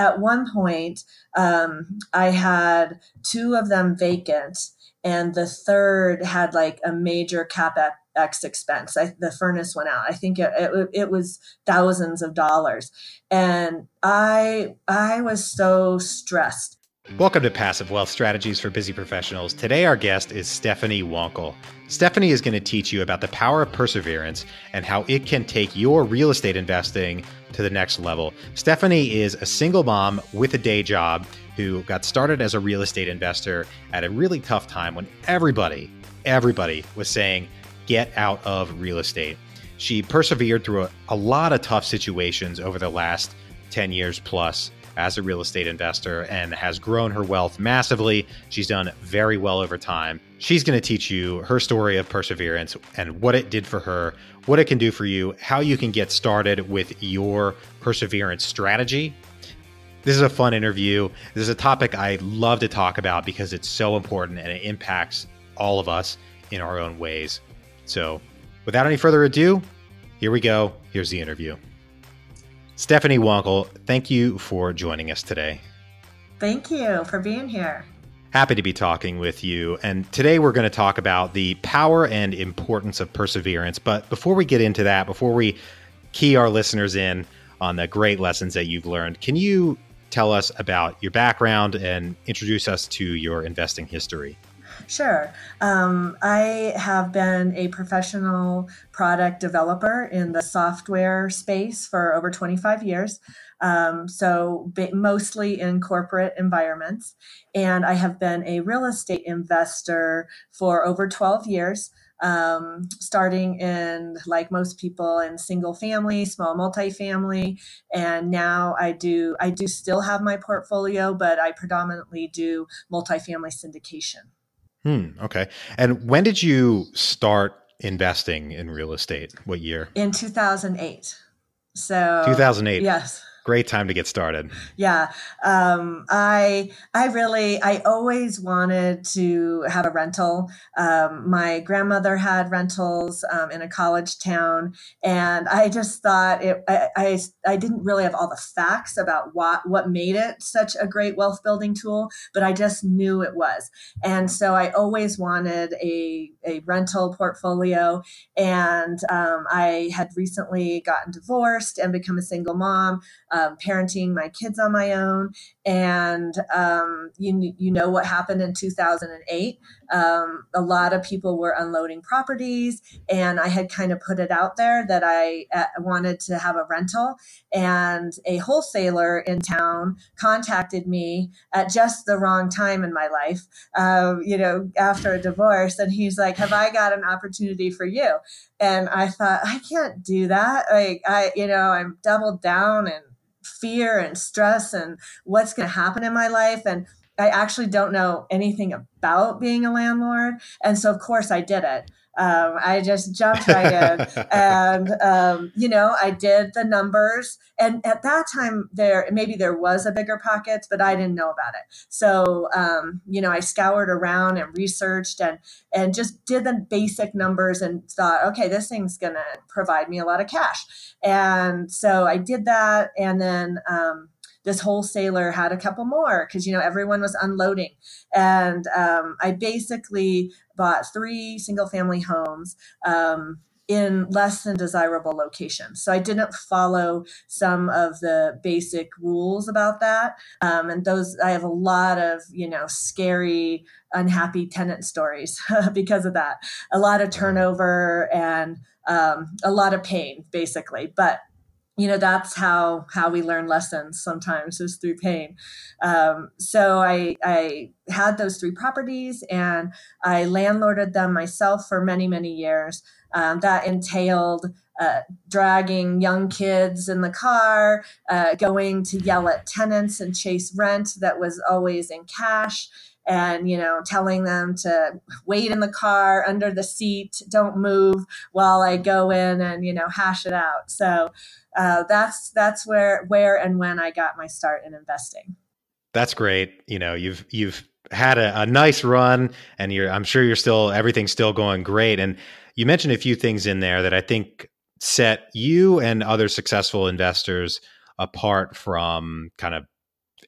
at one point, um, I had two of them vacant, and the third had like a major capex expense. I, the furnace went out. I think it, it, it was thousands of dollars, and I I was so stressed Welcome to Passive Wealth Strategies for Busy Professionals. Today, our guest is Stephanie Wonkel. Stephanie is going to teach you about the power of perseverance and how it can take your real estate investing to the next level. Stephanie is a single mom with a day job who got started as a real estate investor at a really tough time when everybody, everybody was saying, get out of real estate. She persevered through a, a lot of tough situations over the last 10 years plus as a real estate investor and has grown her wealth massively. She's done very well over time. She's going to teach you her story of perseverance and what it did for her, what it can do for you, how you can get started with your perseverance strategy. This is a fun interview. This is a topic I love to talk about because it's so important and it impacts all of us in our own ways. So, without any further ado, here we go. Here's the interview. Stephanie Wonkel, thank you for joining us today. Thank you for being here. Happy to be talking with you. And today we're going to talk about the power and importance of perseverance. But before we get into that, before we key our listeners in on the great lessons that you've learned, can you tell us about your background and introduce us to your investing history? Sure. Um, I have been a professional product developer in the software space for over 25 years. Um, so mostly in corporate environments. And I have been a real estate investor for over 12 years. Um, starting in like most people in single family small multifamily and now i do i do still have my portfolio but i predominantly do multifamily syndication Hmm. Okay. And when did you start investing in real estate? What year? In 2008. So 2008. Yes great time to get started. Yeah, um, I I really I always wanted to have a rental. Um, my grandmother had rentals um, in a college town, and I just thought it. I, I, I didn't really have all the facts about what what made it such a great wealth building tool, but I just knew it was, and so I always wanted a a rental portfolio. And um, I had recently gotten divorced and become a single mom um, parenting my kids on my own. And um, you, you know what happened in 2008. Um, a lot of people were unloading properties, and I had kind of put it out there that I uh, wanted to have a rental. And a wholesaler in town contacted me at just the wrong time in my life, um, you know, after a divorce. And he's like, Have I got an opportunity for you? And I thought, I can't do that. Like, I, you know, I'm doubled down and fear and stress and what's going to happen in my life. And I actually don't know anything about being a landlord. And so, of course, I did it. Um, I just jumped right in, and um, you know, I did the numbers. And at that time, there maybe there was a bigger pocket, but I didn't know about it. So, um, you know, I scoured around and researched and and just did the basic numbers and thought, okay, this thing's gonna provide me a lot of cash. And so I did that, and then. Um, this wholesaler had a couple more because you know everyone was unloading and um, i basically bought three single family homes um, in less than desirable locations. So I didn't follow some of the basic rules about that. Um, and those, I have a lot of, you know, scary, unhappy tenant stories because of that. A lot of turnover and um, a lot of pain, basically. But you know that's how how we learn lessons sometimes is through pain. Um, so i i had those three properties and i landlorded them myself for many many years. Um, that entailed uh, dragging young kids in the car, uh, going to yell at tenants and chase rent that was always in cash, and you know telling them to wait in the car under the seat, don't move while I go in and you know hash it out. So uh, that's that's where where and when I got my start in investing. That's great. You know, you've you've had a, a nice run, and you're I'm sure you're still everything's still going great. And you mentioned a few things in there that I think set you and other successful investors apart from kind of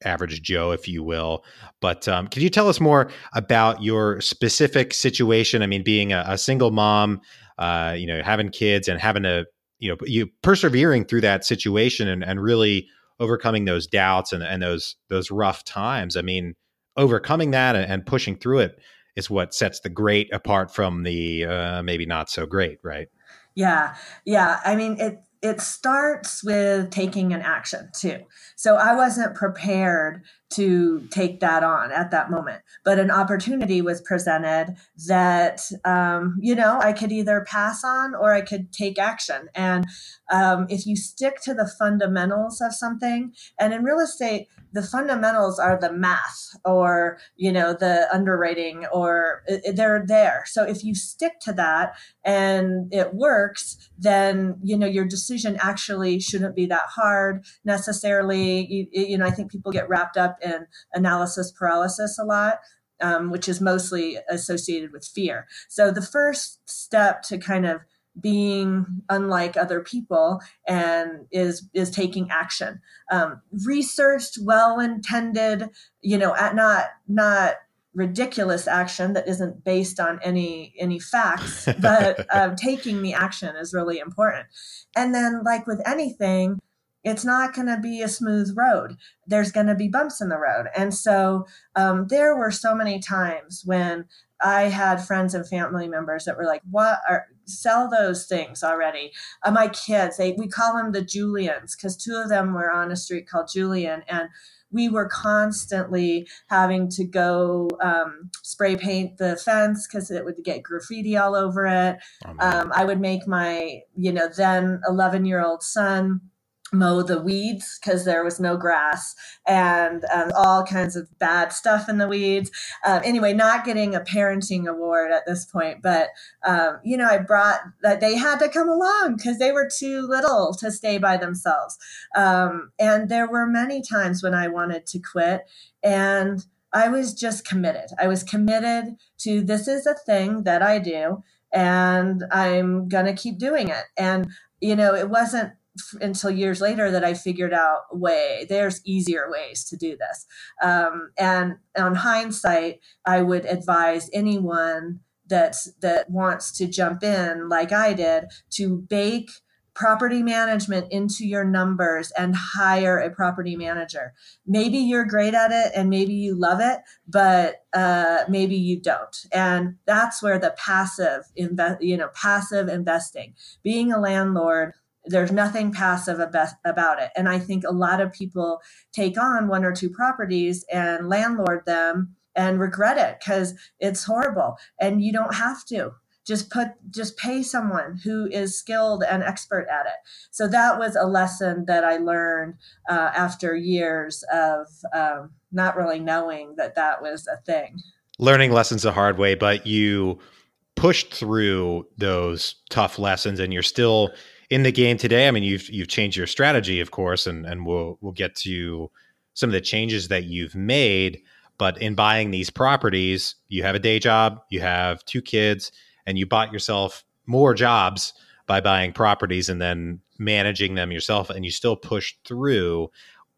average Joe, if you will. But um, can you tell us more about your specific situation? I mean, being a, a single mom, uh, you know, having kids and having to, you know, you persevering through that situation and, and really overcoming those doubts and, and those those rough times. I mean, overcoming that and, and pushing through it is what sets the great apart from the uh, maybe not so great, right? Yeah, yeah. I mean, it it starts with taking an action too. So I wasn't prepared to take that on at that moment, but an opportunity was presented that, um, you know, I could either pass on or I could take action. And um, if you stick to the fundamentals of something, and in real estate, the fundamentals are the math or you know the underwriting or they're there. So if you stick to that and it works then you know your decision actually shouldn't be that hard necessarily. You, you know i think people get wrapped up in analysis paralysis a lot um, which is mostly associated with fear. So the first step to kind of being unlike other people and is is taking action. Um, researched well intended you know at not not ridiculous action that isn't based on any any facts but um, taking the action is really important. And then like with anything it's not going to be a smooth road there's going to be bumps in the road and so um, there were so many times when I had friends and family members that were like, "What are sell those things already?" Uh, my kids, they we call them the Julians because two of them were on a street called Julian, and we were constantly having to go um, spray paint the fence because it would get graffiti all over it. Oh, um, I would make my, you know, then 11 year old son mow the weeds because there was no grass and um, all kinds of bad stuff in the weeds. Um, anyway, not getting a parenting award at this point, but um, you know, I brought that they had to come along because they were too little to stay by themselves. Um, and there were many times when I wanted to quit and I was just committed. I was committed to this is a thing that I do and I'm going to keep doing it. And, you know, it wasn't until years later that I figured out way. There's easier ways to do this. Um, and on hindsight, I would advise anyone that that wants to jump in, like I did, to bake property management into your numbers and hire a property manager. Maybe you're great at it and maybe you love it, but uh, maybe you don't. And that's where the passive invest, you know, passive investing, being a landlord there's nothing passive about it. And I think a lot of people take on one or two properties and landlord them and regret it because it's horrible. And you don't have to. Just put, just pay someone who is skilled and expert at it. So that was a lesson that I learned uh, after years of um, not really knowing that that was a thing. Learning lessons the hard way, but you pushed through those tough lessons and you're still in the game today. I mean, you've you've changed your strategy, of course, and and we'll we'll get to some of the changes that you've made. But in buying these properties, you have a day job, you have two kids, and you bought yourself more jobs by buying properties and then managing them yourself, and you still push through.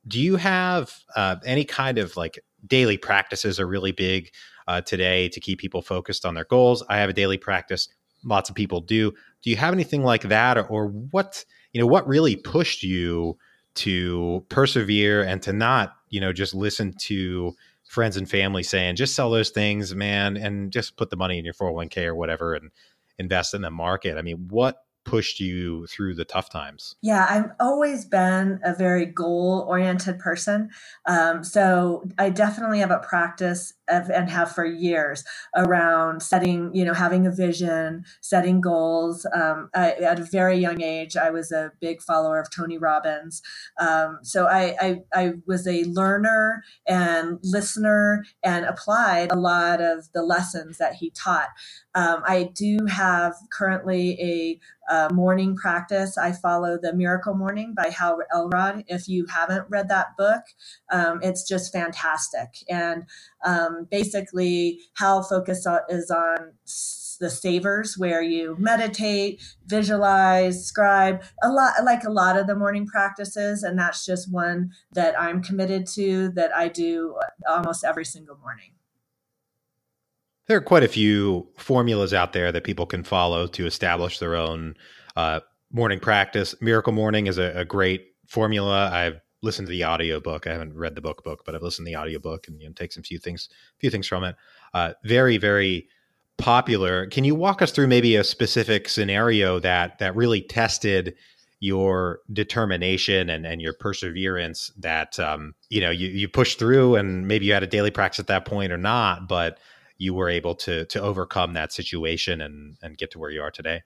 Do you have uh, any kind of like daily practices are really big uh, today to keep people focused on their goals? I have a daily practice. Lots of people do do you have anything like that or, or what you know what really pushed you to persevere and to not you know just listen to friends and family saying just sell those things man and just put the money in your 401k or whatever and invest in the market i mean what pushed you through the tough times? Yeah, I've always been a very goal oriented person. Um, so I definitely have a practice and have for years around setting, you know, having a vision, setting goals. Um, I, at a very young age, I was a big follower of Tony Robbins. Um, so I, I, I was a learner and listener and applied a lot of the lessons that he taught. Um, I do have currently a uh, morning practice. I follow the Miracle Morning by Hal Elrod. If you haven't read that book, um, it's just fantastic. And um, basically, Hal focus is on the savers where you meditate, visualize, scribe, a lot like a lot of the morning practices. And that's just one that I'm committed to that I do almost every single morning. There are quite a few formulas out there that people can follow to establish their own uh, morning practice. Miracle Morning is a, a, great formula. I've listened to the audiobook. I haven't read the book book, but I've listened to the audiobook and you know, take some few things, few things from it. Uh, very, very popular. Can you walk us through maybe a specific scenario that that really tested your determination and, and your perseverance that um, you know you, you pushed through and maybe you had a daily practice at that point or not, but you were able to to overcome that situation and and get to where you are today?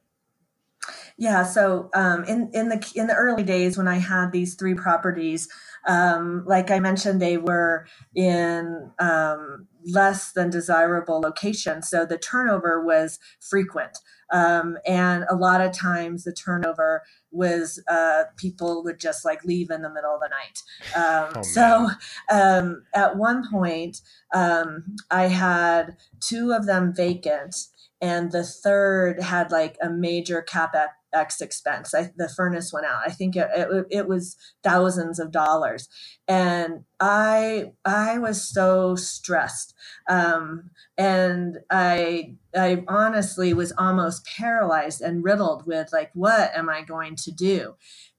Yeah, so um, in in the in the early days when I had these three properties, um, like I mentioned, they were in um, less than desirable locations, so the turnover was frequent, um, and a lot of times the turnover was uh, people would just like leave in the middle of the night. Um, oh, so um, at one point, um, I had two of them vacant, and the third had like a major capex X expense. I, the furnace went out. I think it, it, it, was thousands of dollars, and I I was so stressed, um, and I I honestly was almost paralyzed and riddled with like, what am I going to do?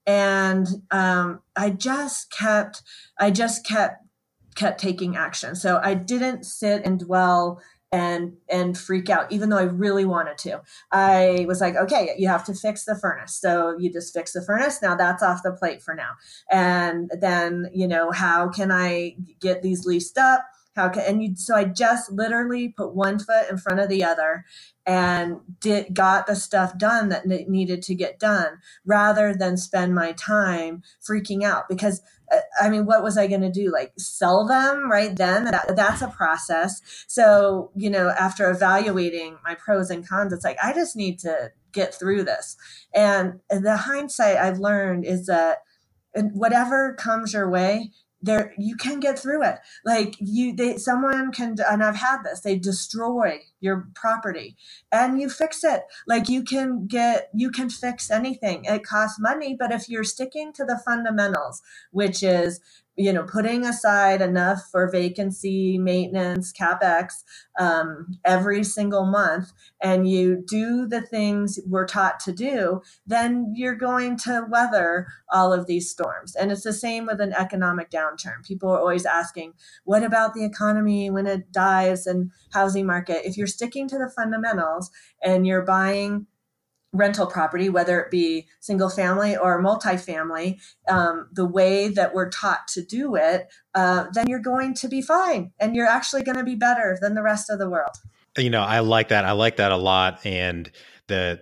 And um, I just kept I just kept kept taking action. So I didn't sit and dwell and and freak out even though i really wanted to. I was like okay you have to fix the furnace. So you just fix the furnace. Now that's off the plate for now. And then you know how can i get these leased up? How can and you so i just literally put one foot in front of the other and did got the stuff done that needed to get done rather than spend my time freaking out because uh, I mean, what was I going to do? Like sell them right then? That, that's a process. So, you know, after evaluating my pros and cons, it's like, I just need to get through this. And the hindsight I've learned is that whatever comes your way, there you can get through it. Like you they someone can and i've had this they destroy your property and you fix it. Like you can get you can fix anything. It costs money but if you're sticking to the fundamentals which is you know putting aside enough for vacancy maintenance capex um, every single month and you do the things we're taught to do then you're going to weather all of these storms. And it's the same with an economic downturn. People are always asking what about the economy when it dives and housing market? If you're sticking to the fundamentals and you're buying rental property, whether it be single family or multifamily, um, the way that we're taught to do it, uh, then you're going to be fine and you're actually going to be better than the rest of the world. You know, I like that. I like that a lot. And the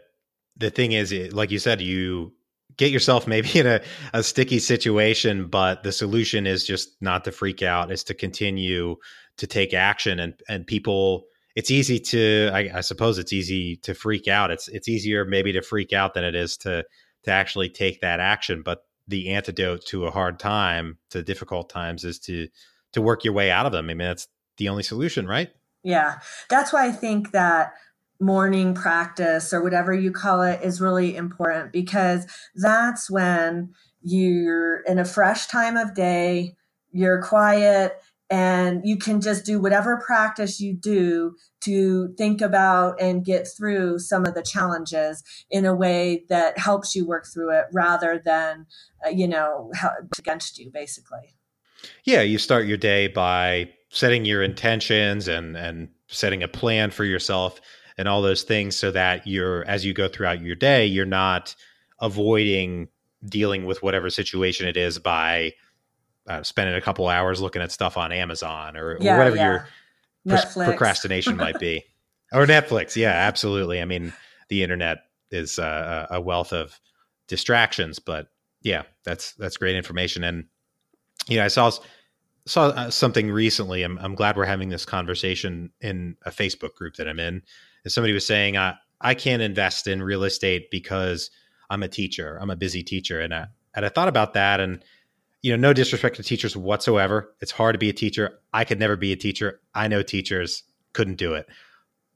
the thing is, like you said, you get yourself maybe in a, a sticky situation, but the solution is just not to freak out, is to continue to take action and and people it's easy to I, I, suppose it's easy to freak out. It's it's easier maybe to freak out than it is to to actually take that action but the antidote to a hard time to difficult times is to to work your way out of them. I mean that's the only solution right? Yeah. That's why i think that morning practice or whatever you call it is really important because that's when you're in a fresh time of day you're quiet and you can just do whatever practice you do to think about and get through some of the challenges in a way that helps you work through it rather than uh, you know against you basically. Yeah you start your day by setting your intentions and and setting a plan for yourself and all those things so that you're as you go throughout your day you're not avoiding dealing with whatever situation it is by uh, spending a couple hours looking at stuff on Amazon or, yeah, or whatever yeah. your procrastination might be, or Netflix. Yeah, absolutely. I mean, the internet is uh, a wealth of distractions, but yeah, that's that's great information. And you know, I saw saw uh, something recently. I'm I'm glad we're having this conversation in a Facebook group that I'm in. And somebody was saying, I I can't invest in real estate because I'm a teacher. I'm a busy teacher, and I and I thought about that and you know, no disrespect to teachers whatsoever. It's hard to be a teacher. I could never be a teacher. I know teachers couldn't do it.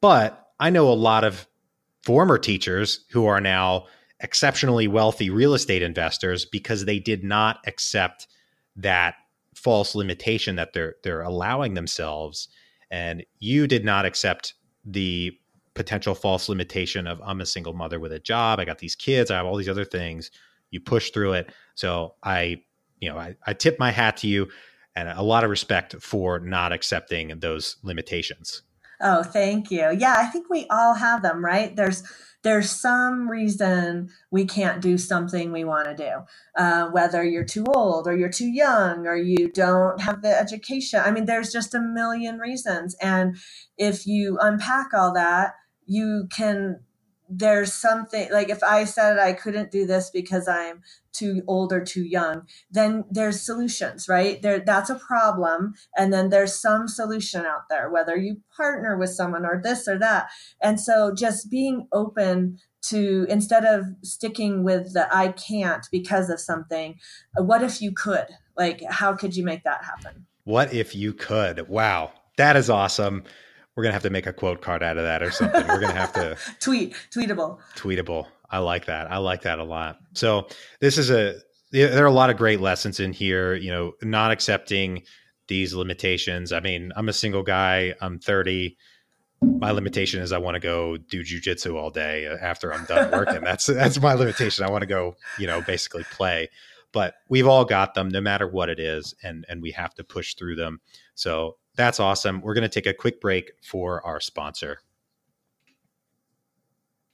But I know a lot of former teachers who are now exceptionally wealthy real estate investors because they did not accept that false limitation that they're they're allowing themselves and you did not accept the potential false limitation of I'm a single mother with a job, I got these kids, I have all these other things. You push through it. So I, you know, I, I tip my hat to you and a lot of respect for not accepting those limitations. Oh, thank you. Yeah, I think we all have them, right? There's there's some reason we can't do something we want to do, uh, whether you're too old or you're too young or you don't have the education. I mean, there's just a million reasons, and if you unpack all that, you can there's something like if I said I couldn't do this because I'm too old or too young, then there's solutions, right? There that's a problem. And then there's some solution out there, whether you partner with someone or this or that. And so just being open to instead of sticking with the I can't because of something, what if you could? Like how could you make that happen? What if you could? Wow. That is awesome we're gonna have to make a quote card out of that or something. We're gonna have to tweet, tweetable, tweetable. I like that. I like that a lot. So this is a there are a lot of great lessons in here. You know, not accepting these limitations. I mean, I'm a single guy. I'm 30. My limitation is I want to go do jujitsu all day after I'm done working. that's that's my limitation. I want to go, you know, basically play. But we've all got them, no matter what it is, and and we have to push through them. So that's awesome. We're going to take a quick break for our sponsor.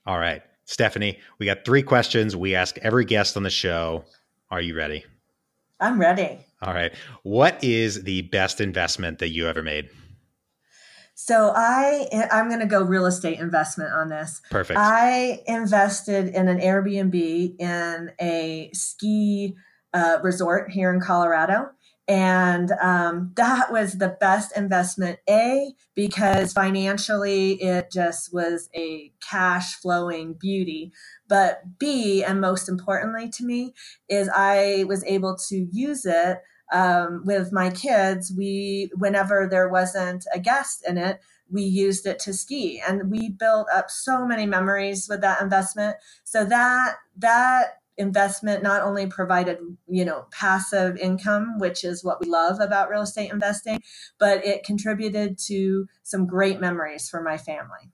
All right, Stephanie, we got three questions we ask every guest on the show. Are you ready? I'm ready. All right. What is the best investment that you ever made? So I I'm going to go real estate investment on this. Perfect. I invested in an Airbnb in a ski uh, resort here in Colorado, and um, that was the best investment a because financially it just was a cash flowing beauty. But b and most importantly to me is i was able to use it um, with my kids. We whenever there wasn't a guest in it we used it to ski. And we built up so many memories with that investment. So that that investment not only provided you know passive income which is what we love about real estate investing but it contributed to some great memories for my family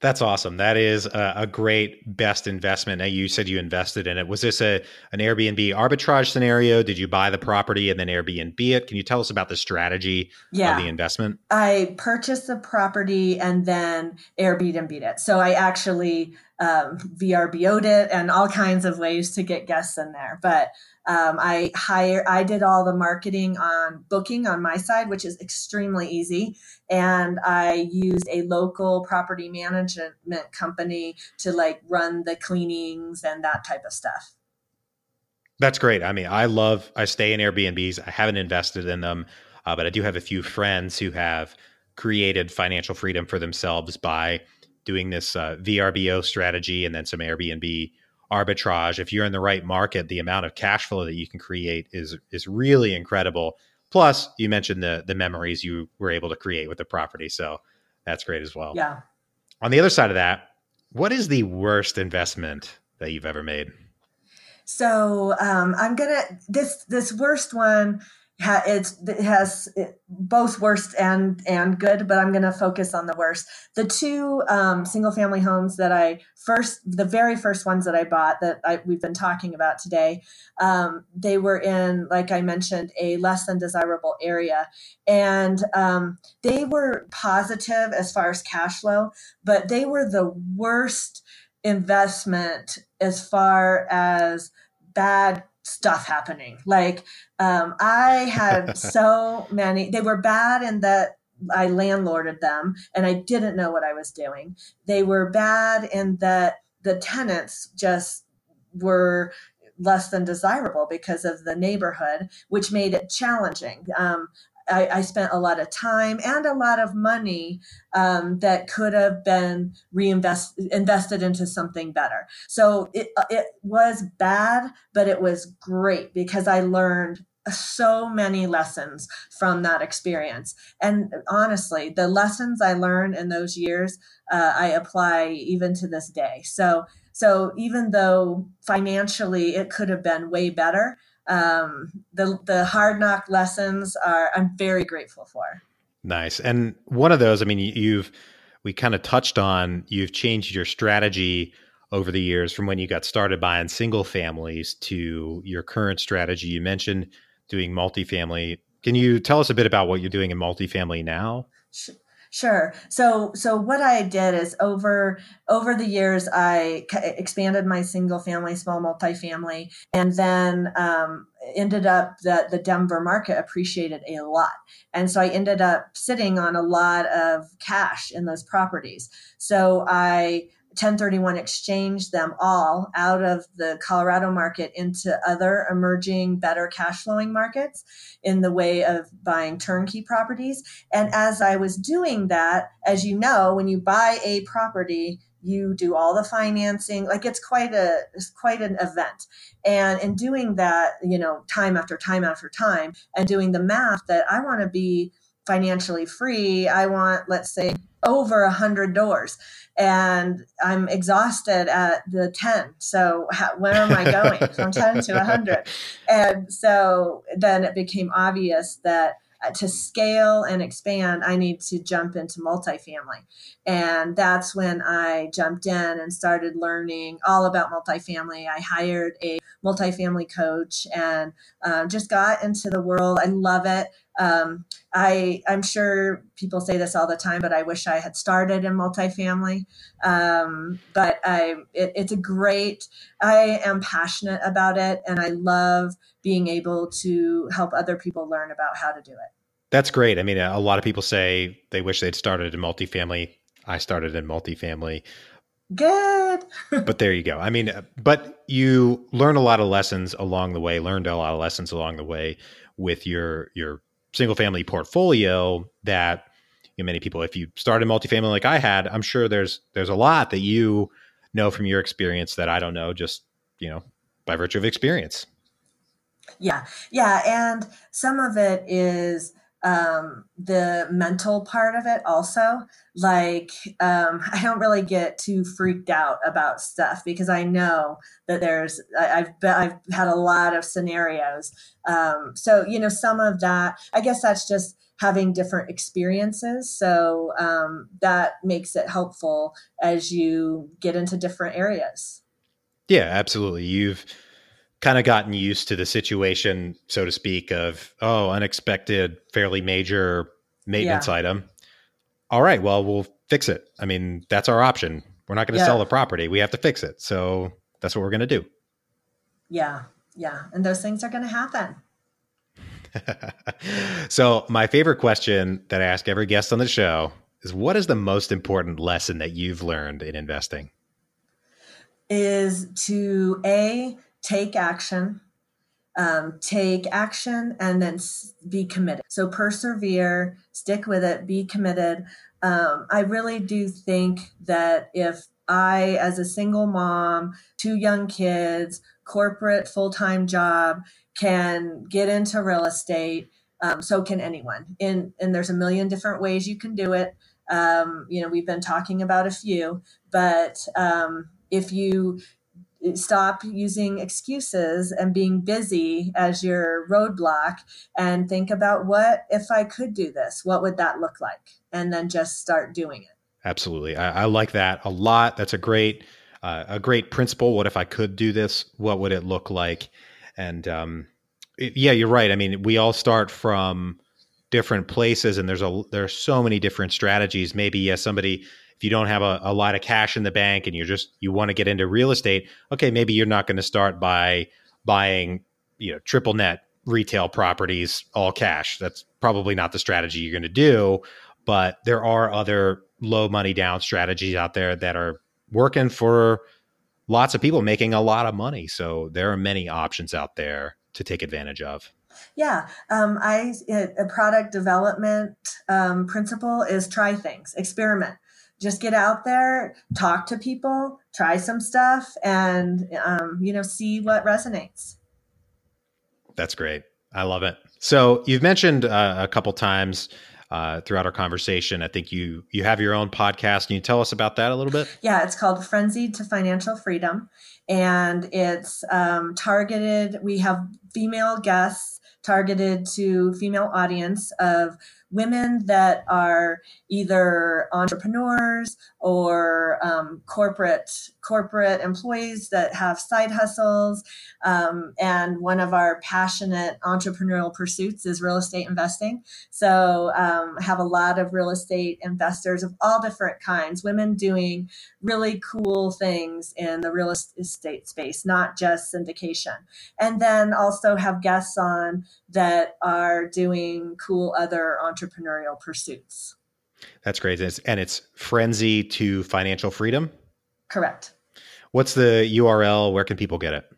that's awesome. That is a, a, great best investment. Now you said you invested in it. Was this a an Airbnb arbitrage scenario? Did you buy the property and then Airbnb it? Can you tell us about the strategy yeah. of the investment? I purchased the property and then Airbnb it. So I actually um, VRBO'd it and all kinds of ways to get guests in there. But um, I hire, I did all the marketing on booking on my side, which is extremely easy. And I used a local property management company to like run the cleanings and that type of stuff. That's great. I mean, I love, I stay in Airbnbs. I haven't invested in them, uh, but I do have a few friends who have created financial freedom for themselves by doing this uh, VRBO strategy and then some Airbnb arbitrage. If you're in the right market, the amount of cash flow that you can create is is really incredible. Plus, you mentioned the the memories you were able to create with the property, so that's great as well. Yeah. On the other side of that, what is the worst investment that you've ever made? So um, I'm gonna this this worst one ha, it's, it has it, both worst and and good, but I'm going to focus on the worst. The two um, single family homes that I first, the very first ones that I bought that I, we've been talking about today, um, they were in, like I mentioned, a less than desirable area, and um, they were positive as far as cash flow, but they were the worst investment as far as bad stuff happening. Like um, I had so many. They were bad in that I landlorded them and I didn't know what I was doing. They were bad in that the tenants just were less than desirable because of the neighborhood, which made it challenging. Um, I, I, spent a lot of time and a lot of money um, that could have been reinvested invested into something better. So it uh, it was bad, but it was great because I learned so many lessons from that experience. And honestly, the lessons I learned in those years, uh, I apply even to this day. So, so even though financially it could have been way better, um, the the hard knock lessons are I'm very grateful for. Nice. And one of those, I mean, you've we kind of touched on you've changed your strategy over the years from when you got started buying single families to your current strategy. You mentioned doing multifamily. Can you tell us a bit about what you're doing in multifamily now? Sure. So, so what I did is over over the years, I expanded my single family, small multifamily, and then um, ended up that the Denver market appreciated a lot, and so I ended up sitting on a lot of cash in those properties. So I 1031 exchange them all out of the Colorado market into other emerging, better cash flowing markets in the way of buying turnkey properties. And as I was doing that, as you know, when you buy a property, you do all the financing like it's quite a it's quite an event and in doing that you know time after time after time and doing the math that i want to be financially free i want let's say over a hundred doors and I'm exhausted at the 10. So how, where am I going from 10 to 100? And so then it became obvious that uh, to scale and expand, I need to jump into multifamily. And that's when I jumped in and started learning all about multifamily. I hired a multifamily coach and um, just got into the world. I love it. Um, I I'm sure people say this all the time, but I wish I had started in multifamily. Um, but I it, it's a great. I am passionate about it, and I love being able to help other people learn about how to do it. That's great. I mean, a lot of people say they wish they'd started in multifamily. I started in multifamily. Good. but there you go. I mean, but you learn a lot of lessons along the way, learned a lot of lessons along the way with your your single family portfolio that you know, many people, if you start in multifamily like I had, I'm sure there's there's a lot that you know from your experience that I don't know, just you know, by virtue of experience. Yeah, yeah, and some of it is um, the mental part of it also. Like, um, I don't really get too freaked out about stuff because I know that there's, I, have been, I've had a lot of scenarios. Um, so, you know, some of that, I guess that's just having different experiences. So um, that makes it helpful as you get into different areas. Yeah, absolutely. You've, kind of gotten used to the situation, so to speak, of oh, unexpected, fairly major maintenance yeah. item. All right, well, we'll fix it. I mean, that's our option. We're not going to yeah. sell the property. We have to fix it. So that's what we're going to do. Yeah. Yeah. And those things are going to happen. so, my favorite question that I ask every guest on the show is what is the most important lesson that you've learned in investing? Is to A, take action, um, take action, and then be committed. So persevere, stick with it, be committed. Um, I really do think that if I, as a single mom, two young kids, corporate full time job, can get into real estate, um, so can anyone. And, and there's a million different ways you can do it. Um, you know, we've been talking about a few, but um, if you stop using excuses and being busy as your roadblock and think about what if I could do this? What would that look like? And then just start doing it. Absolutely. I, I like that a lot. That's a great, uh, a great principle. What if I could do this? What would it look like? And um, it, yeah, you're right. I mean, we all start from different places and there's a, there's so many different strategies. Maybe, yeah, somebody, you don't have a, a lot of cash in the bank and you're just you want to get into real estate, okay, maybe you're not going to start by buying you know triple net retail properties all cash. That's probably not the strategy you're going to do. But there are other low money down strategies out there that are working for lots of people making a lot of money. So there are many options out there to take advantage of. Yeah, um, I a product development um, principle is try things, experiment just get out there, talk to people, try some stuff, and um, you know, see what resonates. That's great. I love it. So you've mentioned uh, a couple times uh, throughout our conversation. I think you you have your own podcast. Can you tell us about that a little bit? Yeah, it's called Frenzied to Financial Freedom, and it's um, targeted. We have female guests targeted to female audience of women that are either entrepreneurs or um, corporate corporate employees that have side hustles. Um, and one of our passionate entrepreneurial pursuits is real estate investing. So um, have a lot of real estate investors of all different kinds, women doing really cool things in the real estate space, not just syndication. And then also have guests on that are doing cool other entrepreneurial pursuits. That's great. And it's Frenzied to Financial Freedom? Correct. What's the URL? Where can people get it?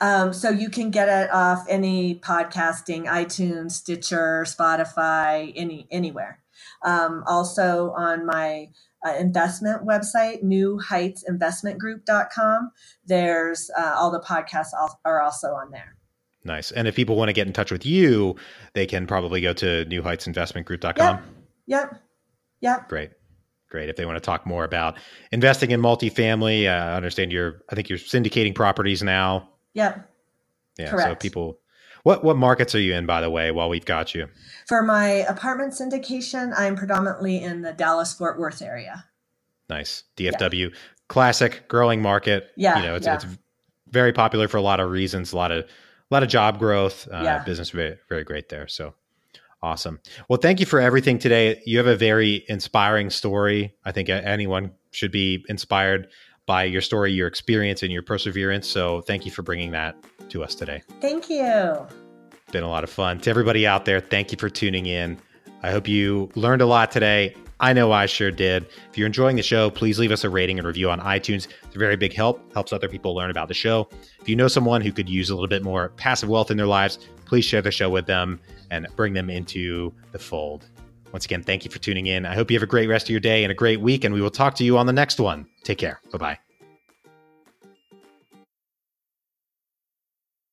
Um, so you can get it off any podcasting, iTunes, Stitcher, Spotify, any anywhere. Um, also on my uh, investment website, newheightsinvestmentgroup.com. There's uh, all the podcasts are also on there. Nice. And if people want to get in touch with you, they can probably go to newheightsinvestmentgroup.com. Yep. Yep. Yep. Great. Great. If they want to talk more about investing in multifamily, uh, I understand you're, I think you're syndicating properties now. Yep. Yeah. Correct. So people, what, what markets are you in, by the way, while we've got you? For my apartment syndication, I'm predominantly in the Dallas Fort Worth area. Nice. DFW, yeah. classic growing market. Yeah. You know, it's, yeah. it's very popular for a lot of reasons, a lot of, a lot of job growth, uh, yeah. business very, very great there. So awesome. Well, thank you for everything today. You have a very inspiring story. I think anyone should be inspired by your story, your experience, and your perseverance. So thank you for bringing that to us today. Thank you. Been a lot of fun. To everybody out there, thank you for tuning in. I hope you learned a lot today. I know I sure did. If you're enjoying the show, please leave us a rating and review on iTunes. It's a very big help, helps other people learn about the show. If you know someone who could use a little bit more passive wealth in their lives, please share the show with them and bring them into the fold. Once again, thank you for tuning in. I hope you have a great rest of your day and a great week, and we will talk to you on the next one. Take care. Bye bye.